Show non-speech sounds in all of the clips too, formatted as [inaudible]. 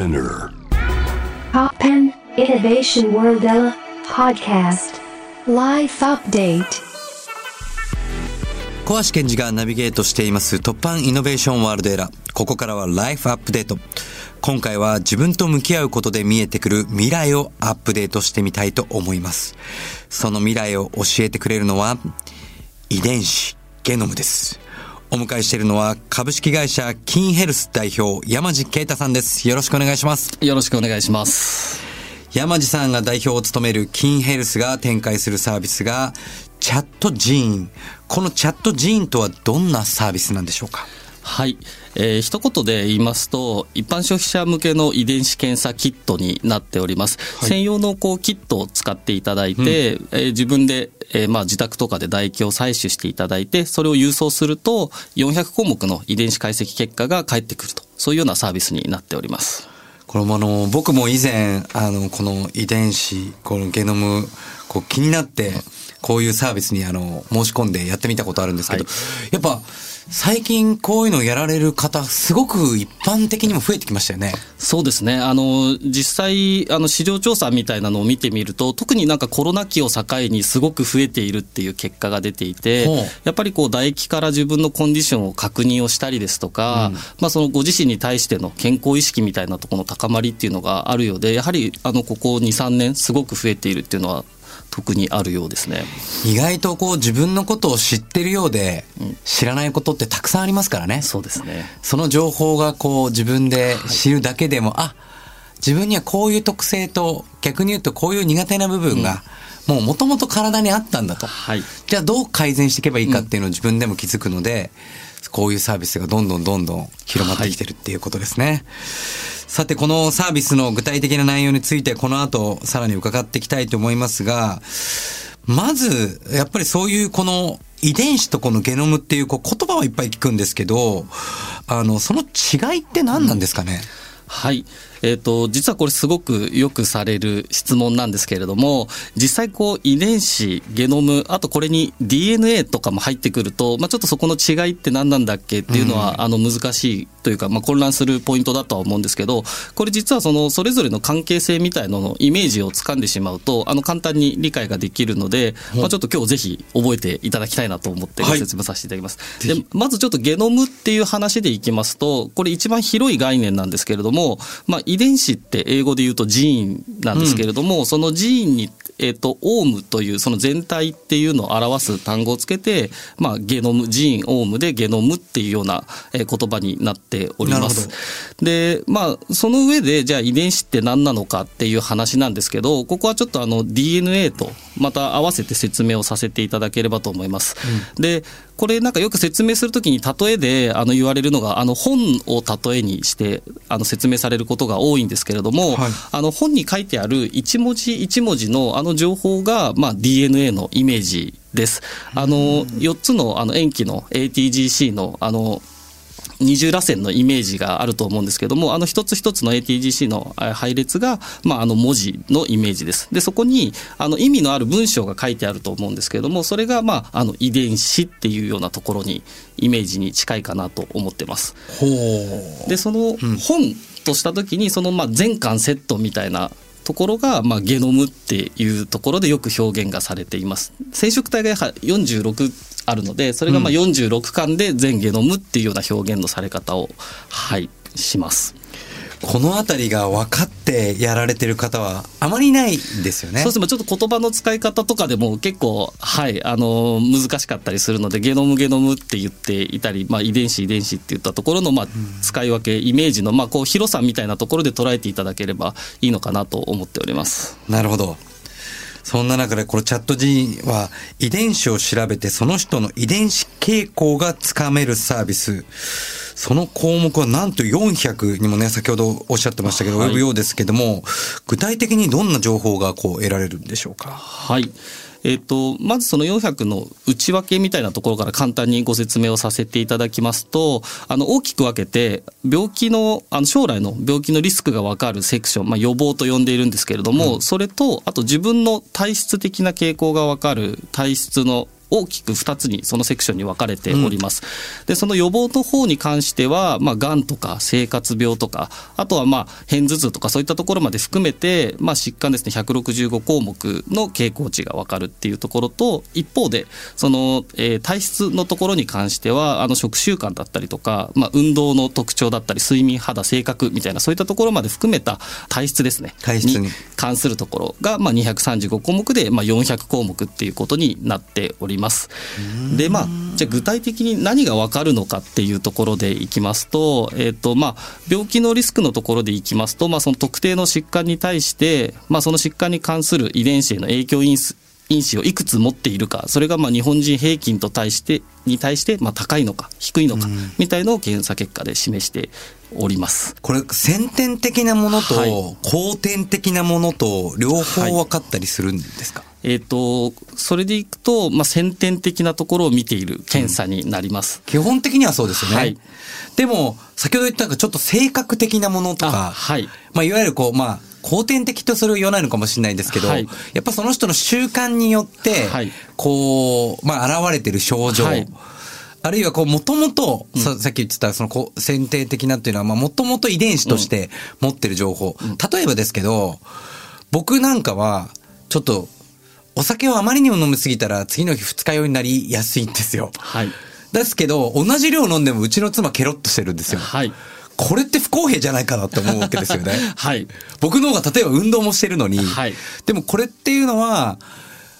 Spinner Poppen Innovation World podcast life update 小橋健二がナビゲートしています突破イノベーションワールドエラー。ここからはライフアップデート。今回は自分と向き合うことで見えてくる未来をアップデートしてみたいと思います。その未来を教えてくれるのは遺伝子ゲノムです。お迎えしているのは株式会社キンヘルス代表山地啓太さんです。よろしくお願いします。よろしくお願いします。山地さんが代表を務めるキンヘルスが展開するサービスがチャットジーン。このチャットジーンとはどんなサービスなんでしょうか？はい。えー、一言で言いますと、一般消費者向けの遺伝子検査キットになっております。専用のこうキットを使っていただいて、えー自分で、えーまあ、自宅とかで唾液を採取していただいて、それを郵送すると、400項目の遺伝子解析結果が返ってくると、そういうようなサービスになっております。これもあの、僕も以前、あの、この遺伝子、このゲノム、こう気になって、こういうサービスにあの、申し込んでやってみたことあるんですけど、はやっぱ、最近こういうのやられる方、すごく一般的にも増えてきましたよね。そうですね。あの、実際、あの、市場調査みたいなのを見てみると、特になんかコロナ期を境にすごく増えているっていう結果が出ていてやっぱりこう、唾液から自分のコンディションを確認をしたりですとか、まあ、そのご自身に対しての健康意識みたいなところの高まりっていうのがあるようで、やはり、あの、ここ2、3年、すごく増えているっていうのは、特にあるようですね。意外とこう自分のことを知ってるようで、知らないことってたくさんありますからね。そうですね。その情報がこう自分で知るだけでも、あ自分にはこういう特性と逆に言うとこういう苦手な部分が、もう元々体にあったんだと。はい。じゃあどう改善していけばいいかっていうのを自分でも気づくので、こういうサービスがどんどんどんどん広まってきてるっていうことですね。さて、このサービスの具体的な内容についてこの後さらに伺っていきたいと思いますが、まず、やっぱりそういうこの遺伝子とこのゲノムっていうこう言葉はいっぱい聞くんですけど、あの、その違いって何なんですかね、はい。えっ、と、実はこれすごくよくされる質問なんですけれども、実際こう遺伝子、ゲノム、あとこれに DNA とかも入ってくると、まあちょっとそこの違いって何なんだっけっていうのは、あの難しいというか、まあ混乱するポイントだとは思うんですけど、これ実はそのそれぞれの関係性みたいなののイメージをつかんでしまうと、あの簡単に理解ができるので、まあちょっと今日ぜひ覚えていただきたいなと思ってご説明させていただきます。でまずちょっとゲノムっていう話でいきますと、これ一番広い概念なんですけれども、まあ遺伝子って英語で言うとジーンなんですけれども、そのジーンにえっ、と、オウムという、その全体っていうのを表す単語をつけて、まあ、ゲノム、ジーン、オウムでゲノムっていうような、えー言葉になっております。で、まあ、その上で、じゃあ遺伝子って何なのかっていう話なんですけど、ここはちょっとあの DNA とまた合わせて説明をさせていただければと思います。で、これなんかよく説明するときに例えであの言われるのが、あの本を例えにしてあの説明されることが多いんですけれども、はいあの本に書いてある一文字一文字のあの情報が、まあ、DNA のイメージです。あの4つのあの塩基の ATGC のあの二重らせんのイメージがあると思うんですけども、あの一つ一つの ATGC のえー配列が、まあ、あの文字のイメージです。で、そこにあの意味のある文章が書いてあると思うんですけれども、それが、まあ、あの遺伝子っていうようなところに、イメージに近いかなと思ってます。ほう。で、その本としたときに、そのまあ全巻セットみたいなところが、まあ、ゲノムっていうところでよく表現がされています。染色体がやはり46あるので、それがまあ46巻で全ゲノムっていうような表現のされ方を、はい、します。このあたりが分かってやられてる方はあまりいないですよね。そうですね、ちょっと言葉の使い方とかでも結構、はい、あの、難しかったりするので、ゲノムゲノムって言っていたり、まあ、遺伝子遺伝子って言ったところの、まあ、使い分け、イメージの、まあ、こう、広さみたいなところで捉えていただければいいのかなと思っております。なるほど。そんな中で、このチャット G は遺伝子を調べてその人の遺伝子傾向がつかめるサービス。その項目はなんと400にもね、先ほどおっしゃってましたけど、はい及ぶようですけども、具体的にどんな情報がこう得られるんでしょうか？はい。えっ、と、まずその400の内訳みたいなところから簡単にご説明をさせていただきますと、あの、大きく分けて、病気の、あの、将来の病気のリスクが分かるセクション、まあ、予防と呼んでいるんですけれども、それと、あと自分の体質的な傾向が分かる体質の大きく2つにそのセクションに分かれております。うん、でその予防の方に関しては、まあ、がんとか生活病とかあとはまあ片頭痛とかそういったところまで含めて、まあ、疾患ですね165項目の傾向値が分かるっていうところと一方でその、えー、体質のところに関してはあの食習慣だったりとか、まあ、運動の特徴だったり睡眠肌性格みたいなそういったところまで含めた体質ですね体質に関するところが、まあ、235項目で、まあ、400項目っていうことになっております。でまあじゃあ具体的に何が分かるのかっていうところでいきますと,、えーとまあ、病気のリスクのところでいきますと、まあ、その特定の疾患に対して、まあ、その疾患に関する遺伝子への影響因数因子をいくつ持っているかそれがまあ日本人平均と対してに対してまあ高いのか低いのかみたいのを検査結果で示しております。これ先天的なものと後天的なものと両方分かったりするんですか、はいえっ、ー、と、それでいくと、まあ、先天的なところを見ている検査になります。うん、基本的にはそうですよね。はい。でも、先ほど言ったちょっと性格的なものとか、はい。まあ、いわゆるこう、まあ、後天的とそれを言わないのかもしれないですけど、はい、やっぱその人の習慣によって、はい、こう、まあ、現れてる症状、はい、あるいはこう、もともと、さっき言ってた、その、こう、先天的なっていうのは、まあ、もともと遺伝子として持ってる情報、うん、例えばですけど、僕なんかは、ちょっと、お酒をあまりにも飲みすぎたら、次の日二日酔いになりやすいんですよ。はい。ですけど、同じ量飲んでもうちの妻ケロッとしてるんですよ。はい。これって不公平じゃないかなって思うわけですよね。[laughs] はい。僕の方が例えば運動もしてるのに、はい。でもこれっていうのは、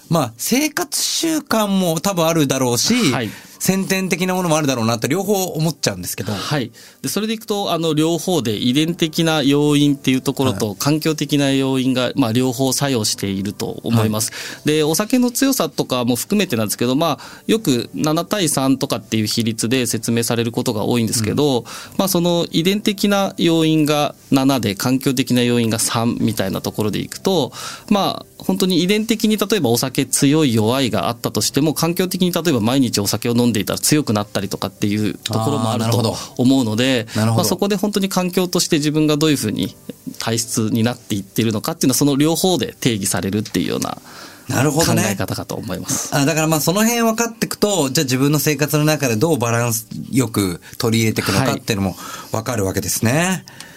まあ、生活習慣も多分あるだろうし、はい。先天的なものもあるだろうなって両方思っちゃうんですけど。はい。で、それでいくと、あの、両方で遺伝的な要因っていうところと、環境的な要因が、まあ、両方作用していると思います。はい、で、お酒の強さとかも含めてなんですけど、まあ、よく7対3とかっていう比率で説明されることが多いんですけど、うん、まあ、その遺伝的な要因が7で、環境的な要因が3みたいなところでいくと、まあ、本当に遺伝的に例えばお酒強い弱いがあったとしても環境的に例えば毎日お酒を飲んでいたら強くなったりとかっていうところもあると思うのでまあ、そこで本当に環境として自分がどういうふうに体質になっていっているのかっていうのはその両方で定義されるっていうようななるほどね。考え方かと思います。あだからまあその辺分かっていくと、じゃあ自分の生活の中でどうバランスよく取り入れていくのかっていうのも分かるわけですね。はい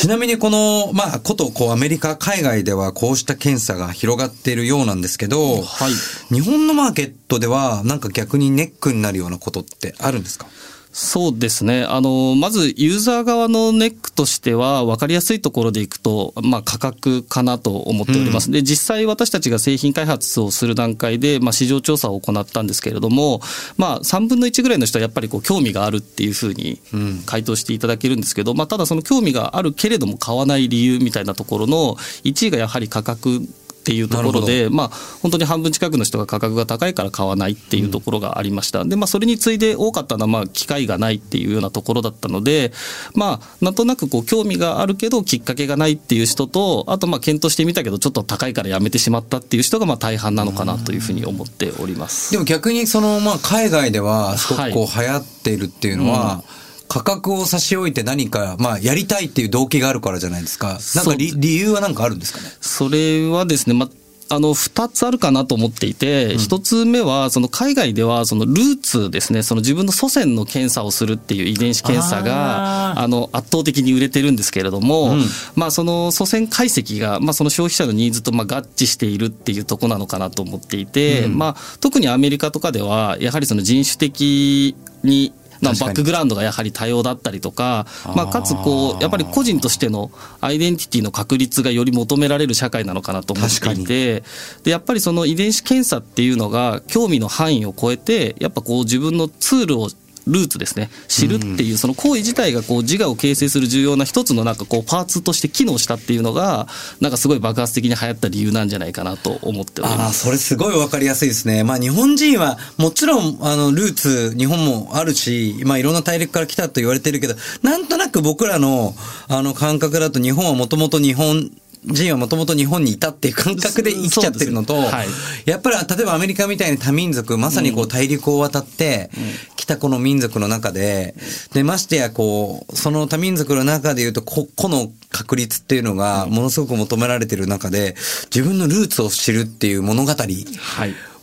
ちなみにこの、まあ、ことこうアメリカ、海外ではこうした検査が広がっているようなんですけど、はい、日本のマーケットではなんか逆にネックになるようなことってあるんですか？そうですね。あの、まずユーザー側のネックとしては分かりやすいところでいくと、まあ価格かなと思っております。うん、で、実際私たちが製品開発をする段階で、まあ市場調査を行ったんですけれども、まあ3分の1ぐらいの人はやっぱりこう興味があるっていうふうに回答していただけるんですけど、まあただその興味があるけれども買わない理由みたいなところの1位がやはり価格っていうところで、まあ、本当に半分近くの人が価格が高いから買わないっていうところがありました。で、まあ、それに次いで多かったのは、まあ、機会がないっていうようなところだったので、まあ、なんとなくこう、興味があるけど、きっかけがないっていう人と、あと、まあ、検討してみたけど、ちょっと高いからやめてしまったっていう人が、まあ、大半なのかなというふうに思っております。でも逆に、その、まあ、海外では、すごくこう、流行っているっていうのは、はいうん価格を差し置いて何か、まあ、やりたいっていう動機があるからじゃないですか。なんか理理由は何かあるんですかね？それはですね、まあ、あの、二つあるかなと思っていて、一、うん、つ目は、その海外では、そのルーツですね、その自分の祖先の検査をするっていう遺伝子検査が、あの、圧倒的に売れてるんですけれども、うん、まあ、その祖先解析が、まあ、その消費者のニーズと、まあ、合致しているっていうとこなのかなと思っていて、うん、まあ、特にアメリカとかでは、やはりその人種的にバックグラウンドがやはり多様だったりとか、まあ、かつこうやっぱり個人としてのアイデンティティの確立がより求められる社会なのかなと思っていてでやっぱりその遺伝子検査っていうのが興味の範囲を超えてやっぱこう自分のツールをルーツですね。知るっていうその行為自体がこう自我を形成する重要な一つのなんかこうパーツとして機能したっていうのがなんかすごい爆発的に流行った理由なんじゃないかなと思っております。あそれすごいわかりやすいですね。まあ日本人はもちろんあのルーツ日本もあるしまあいろんな大陸から来たと言われてるけどなんとなく僕らのあの感覚だと日本はもともと日本人はもともと日本にいたっていう感覚で生きちゃってるのと、はい、やっぱり例えばアメリカみたいに多民族、まさにこう大陸を渡って来たこの民族の中で、で、ましてやこう、その多民族の中で言うと、こ、個の確率っていうのがものすごく求められてる中で、自分のルーツを知るっていう物語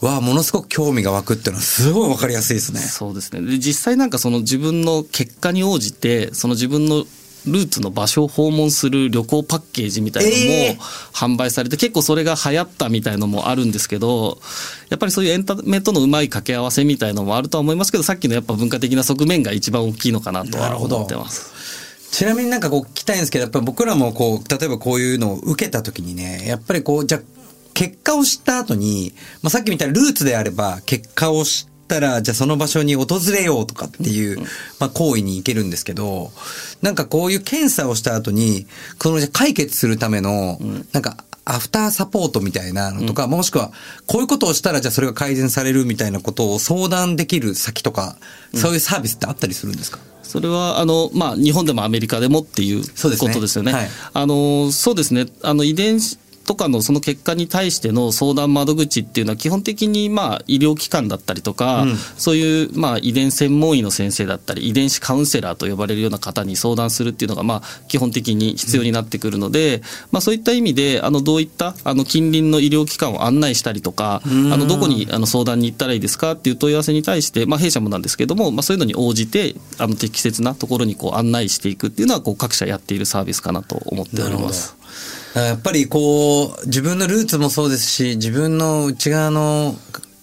はものすごく興味が湧くっていうのはすごいわかりやすいですね。そうですね。で実際なんかその自分の結果に応じてその自分のルーツの場所を訪問する旅行パッケージみたいのえも販売されて、結構それが流行ったみたいのもあるんですけどやっぱりそういうエンタメとのうまい掛け合わせみたいのもあるとは思いますけどさっきのやっぱ文化的な側面が一番大きいのかなとは思ってます。ちなみになんかこう聞きたいんですけど、やっぱり僕らもこう、例えばこういうのを受けた時にね、やっぱりこう、じゃあ結果を知った後に、まあ、さっきみたいなルーツであれば、結果を知ったら、じゃあその場所に訪れようとかっていう、まあ、行為に行けるんですけど、なんかこういう検査をした後に、このじゃあ解決するための、なんか、アフターサポートみたいなのとか、もしくは、こういうことをしたら、じゃあそれが改善されるみたいなことを相談できる先とか、そういうサービスってあったりするんですか、それはあの、まあ、日本でもアメリカでもっていうことですよね。はい。あのそうですね。あの遺伝子とかのその結果に対しての相談窓口っていうのは基本的にまあ医療機関だったりとか、うん。そういうまあ遺伝専門医の先生だったり遺伝子カウンセラーと呼ばれるような方に相談するっていうのがまあ基本的に必要になってくるので、まあ、そういった意味であのどういったあの近隣の医療機関を案内したりとかあん。のどこにあの相談に行ったらいいですかっていう問い合わせに対して、まあ、弊社もなんですけども、まあ、そういうのに応じてあの適切なところにこう案内していくっていうのはこう各社やっているサービスかなと思っております。やっぱりこう、自分のルーツもそうですし、自分の内側の、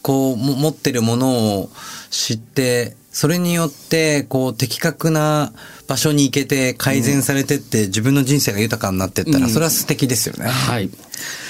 こう、持ってるものを知って、それによって、こう、的確な場所に行けて改善されてって、自分の人生が豊かになってったら、うん。それは素敵ですよね。はい。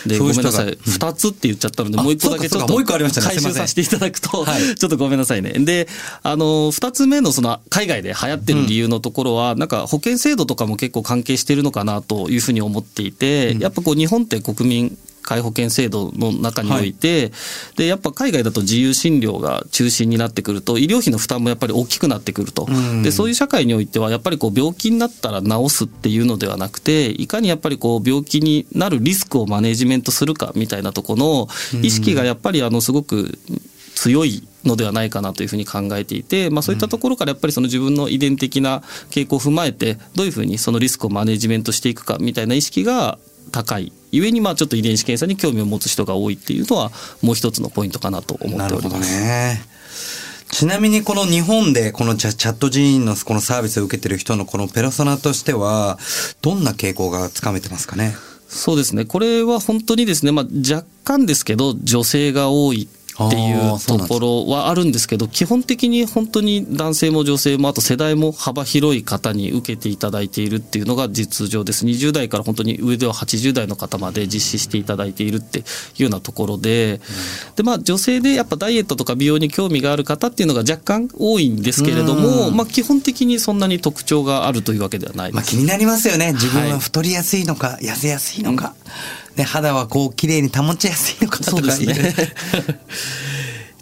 で、そういう人が。ごめんなさい。二、つって言っちゃったので、あもう一個だけちょっともう一個ありましたね。回収させていただくと、はい。ちょっとごめんなさいね。で、あの、二つ目のその海外で流行ってる理由のところは、なんか保険制度とかも結構関係してるのかなというふうに思っていて、やっぱこう日本って国民皆保険制度の中において、でやっぱ海外だと自由診療が中心になってくると医療費の負担もやっぱり大きくなってくると、ん。でそういう社会においてはやっぱりこう病気になったら治すっていうのではなくていかにやっぱりこう病気になるリスクをマネジメントするかみたいなところの意識がやっぱりあのすごく強いのではないかなというふうに考えていて、まあ、そういったところからやっぱりその自分の遺伝的な傾向を踏まえてどういうふうにそのリスクをマネジメントしていくかみたいな意識が高いゆえにまあちょっと遺伝子検査に興味を持つ人が多いっていうのはもう一つのポイントかなと思っております。ね。ちなみにこの日本でこのチャチャットジーンのこのサービスを受けてる人のこのペルソナとしては、どんな傾向がつかめてますかね？そうですね。これは本当にですね、まあ、若干ですけど、女性が多いっていうところはあるんですけど、基本的に本当に男性も女性も、あと世代も幅広い方に受けていただいているっていうのが実情です。20代から本当に上では80代の方まで実施していただいているっていうようなところで、で、まあ、女性でやっぱダイエットとか美容に興味がある方っていうのが若干多いんですけれども、うんまあ、基本的にそんなに特徴があるというわけではないです。まあ気になりますよね。自分ははい太りやすいのか、痩せやすいのか。ね、肌はこう綺麗に保ちやすいのかとかね [laughs]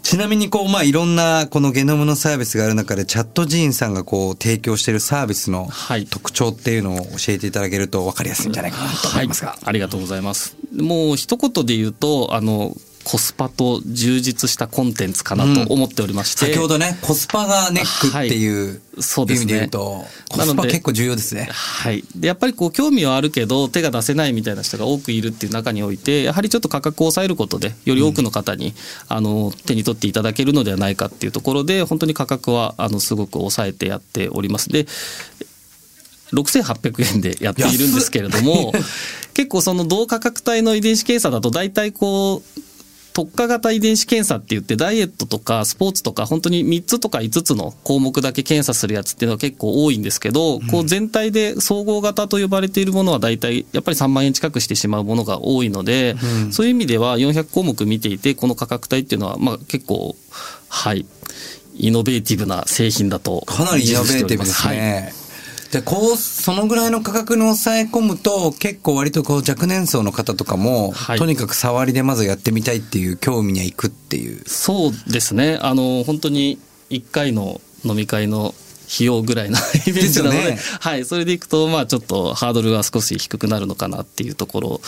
ちなみにこう、まあいろんなこのゲノムのサービスがある中で、チャットジーンさんがこう提供しているサービスのはい特徴っていうのを教えていただけると分かりやすいんじゃないかなと思いますが。はい、ありがとうございます。もう一言で言うと、あの、コスパと充実したコンテンツかなと思っておりまして。先ほどね、コスパがネックっていう、そうですね意味で言うと、コスなのでパ結構重要ですね。はい、でやっぱりこう興味はあるけど手が出せないみたいな人が多くいるっていう中においてやはりちょっと価格を抑えることでより多くの方に、あの手に取っていただけるのではないかっていうところで本当に価格はあのすごく抑えてやっております。で6800円でやっているんですけれども結構その同価格帯の遺伝子検査だと大体こう特化型遺伝子検査って言ってダイエットとかスポーツとか本当に3つとか5つの項目だけ検査するやつっていうのは結構多いんですけど、こう全体で総合型と呼ばれているものは大体やっぱり3万円近くしてしまうものが多いので、そういう意味では400項目見ていてこの価格帯っていうのはまあ結構はいイノベーティブな製品だとかなりイノベーティブですはい。ね。で、こう、そのぐらいの価格に抑え込むと、結構割とこう若年層の方とかも、はいとにかく触りでまずやってみたいっていう興味には行くっていう。そうですね。あの、本当に1回の飲み会の費用ぐらいな [laughs] イメージなので、ねはい、それでいくと、まあちょっとハードルが少し低くなるのかなっていうところ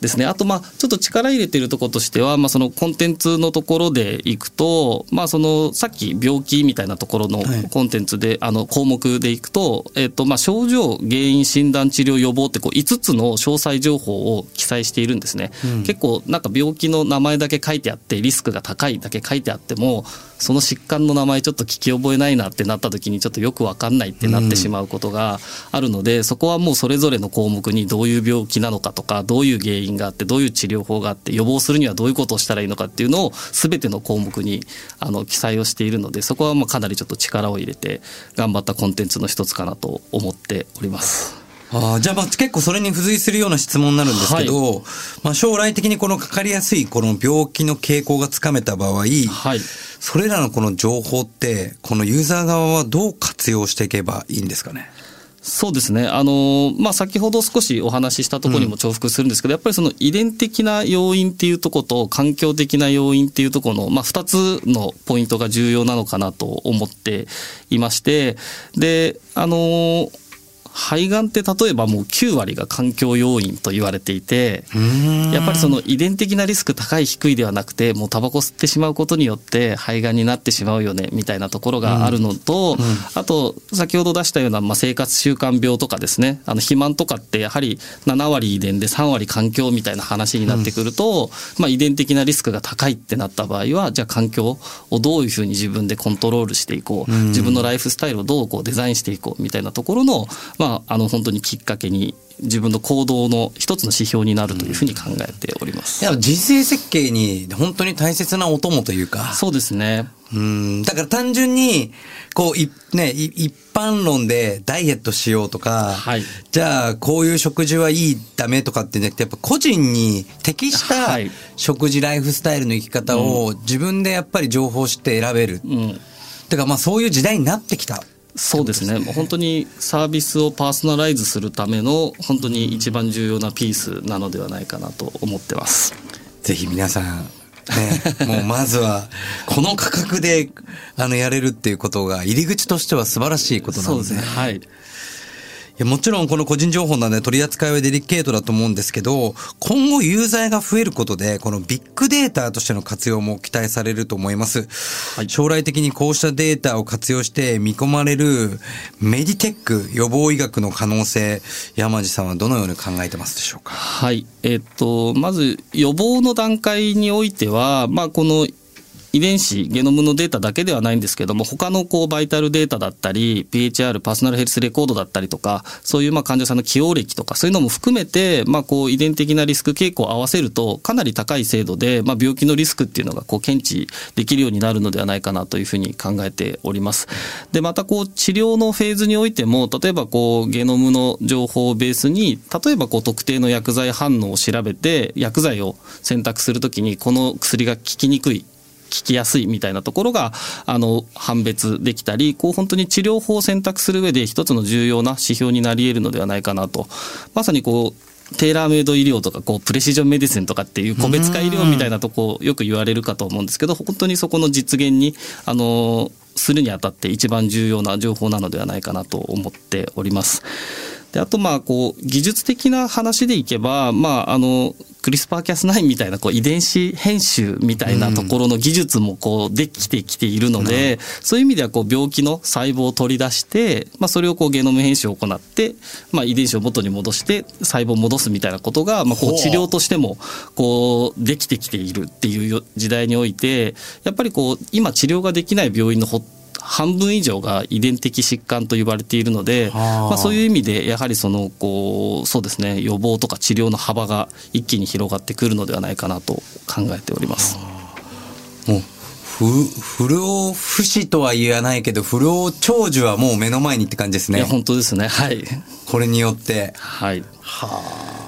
ですね。あと、まあ、ちょっと力入れてるところとしては、まあ、そのコンテンツのところでいくと、まあ、その、さっき病気みたいなところのコンテンツで、はい、あの、項目でいくと、えっと、まあ、症状、原因、診断、治療、予防って、こう、5つの詳細情報を記載しているんですね。うん、結構、なんか病気の名前だけ書いてあって、リスクが高いだけ書いてあっても、その疾患の名前ちょっと聞き覚えないなってなった時にちょっとよく分かんないってなってしまうことがあるので、うん、そこはもうそれぞれの項目にどういう病気なのかとかどういう原因があってどういう治療法があって予防するにはどういうことをしたらいいのかっていうのを全ての項目にあの記載をしているのでそこはまあかなりちょっと力を入れて頑張ったコンテンツの一つかなと思っております。あじゃあまあ結構それに付随するような質問になるんですけど、はい、まあ将来的にこのかかりやすいこの病気の傾向がつかめた場合、はい、それらのこの情報って、このユーザー側はどう活用していけばいいんですかね？そうですね。あの、まあ、先ほど少しお話ししたところにも重複するんですけど、うん、やっぱりその遺伝的な要因っていうところと環境的な要因っていうところの、まあ、二つのポイントが重要なのかなと思っていまして、で、あの、肺がんって例えばもう9割が環境要因と言われていてやっぱりその遺伝的なリスク高い低いではなくてもうタバコ吸ってしまうことによって肺がんになってしまうよねみたいなところがあるのと、うん。うん、あと先ほど出したようなまあ生活習慣病とかですね。あの肥満とかってやはり7割遺伝で3割環境みたいな話になってくると、うん、まあ、遺伝的なリスクが高いってなった場合はじゃあ環境をどういうふうに自分でコントロールしていこう自分のライフスタイルをどうこうデザインしていこうみたいなところのまあ、あの本当にきっかけに自分の行動の一つの指標になるというふうに考えております。いや人生設計に本当に大切なお供というか。そうですね。うん。だから単純に、こう、い、ね、一般論でダイエットしようとか、はい、じゃあこういう食事はいい、ダメとかってね、やっぱ個人に適した食事、ライフスタイルの生き方を自分でやっぱり情報して選べる。うん。てかまあそういう時代になってきた。そうですね、もう本当にサービスをパーソナライズするための本当に一番重要なピースなのではないかなと思ってます。ぜひ皆さんね、[laughs] もうまずは、この価格で、あの、やれるっていうことが、入り口としては素晴らしいことなんですね。そうですね。はい。やもちろんこの個人情報なんで取り扱いはデリケートだと思うんですけど、今後ユーザーが増えることで、このビッグデータとしての活用も期待されると思います。はい、将来的にこうしたデータを活用して見込まれるメディテック予防医学の可能性、山地さんはどのように考えてますでしょうか？はい。えっと、まず予防の段階においては、まあこの遺伝子、ゲノムのデータだけではないんですけども、他のこうバイタルデータだったり、PHR、パーソナルヘルスレコードだったりとか、そういうまあ患者さんの起用歴とか、そういうのも含めて、まあこう遺伝的なリスク傾向を合わせると、かなり高い精度で、まあ病気のリスクっていうのがこう検知できるようになるのではないかなというふうに考えております。で、またこう治療のフェーズにおいても、例えばこうゲノムの情報をベースに、例えばこう特定の薬剤反応を調べて、薬剤を選択するときに、この薬が効きにくい聞きやすいみたいなところが、あの、判別できたり、こう本当に治療法を選択する上で一つの重要な指標になり得るのではないかなと。まさにこう、テーラーメイド医療とかこうプレシジョンメディスンとかっていう個別化医療みたいなとこよく言われるかと思うんですけど本当にそこの実現にあのするにあたって一番重要な情報なのではないかなと思っております。であとまあこう技術的な話でいけばまああのクリスパーキャス9みたいなこう遺伝子編集みたいなところの技術もこうできてきているので、うん、そういう意味ではこう病気の細胞を取り出して、まあ、それをこうゲノム編集を行って、まあ、遺伝子を元に戻して細胞を戻すみたいなことが、まあ、こう治療としてもこうできてきているっていう時代においてやっぱりこう今治療ができない病院の半分以上が遺伝的疾患と言われているので、まあ、そういう意味でやはりそのこうそうですね予防とか治療の幅が一気に広がってくるのではないかなと考えております。もう不不老不死とは言わないけど不老長寿はもう目の前にって感じですね。いや本当ですねはい。これによってはいはあ。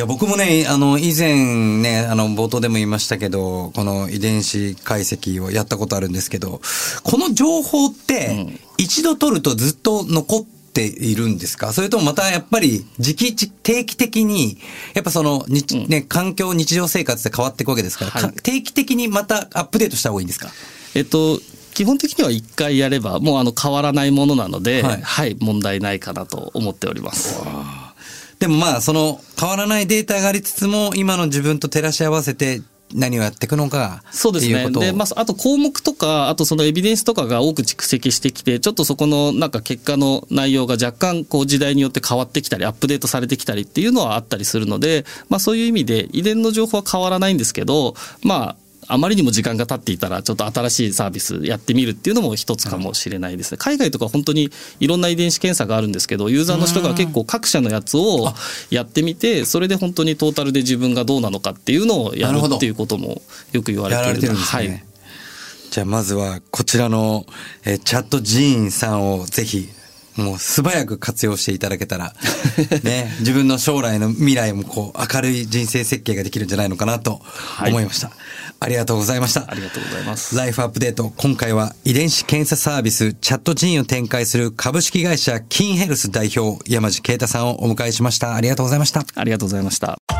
いや、僕もね、あの、以前ね、あの、冒頭でも言いましたけど、この遺伝子解析をやったことあるんですけど、この情報って、一度取るとずっと残っているんですか？それともまたやっぱり、時期、定期的に、やっぱその、日、ね、環境、日常生活で変わっていくわけですから、はい、定期的にまたアップデートした方がいいんですか？えっと、基本的には1回やれば、もうあの変わらないものなので、はい、はい、問題ないかなと思っております。でもまあ、その変わらないデータがありつつも、今の自分と照らし合わせて、何をやっていくのかそうですね。で、まあ、あと項目とか、あとそのエビデンスとかが多く蓄積してきて、ちょっとそこのなんか結果の内容が若干こう時代によって変わってきたり、アップデートされてきたりっていうのはあったりするので、まあそういう意味で遺伝の情報は変わらないんですけど、まあ、あまりにも時間が経っていたら、ちょっと新しいサービスやってみるっていうのも一つかもしれないですね。海外とか本当にいろんな遺伝子検査があるんですけど、ユーザーの人が結構各社のやつをやってみて、それで本当にトータルで自分がどうなのかっていうのをやるっていうこともよく言われてるんですね。はいじゃあまずはこちらの、えチャットジーンさんをぜひもう素早く活用していただけたら、[laughs] ね、自分の将来の未来もこう明るい人生設計ができるんじゃないのかなと思いました。はい、ありがとうございました。ありがとうございます。ライフアップデート、今回は遺伝子検査サービスチャットジーンを展開する株式会社キンヘルス代表山地啓太さんをお迎えしました。ありがとうございました。ありがとうございました。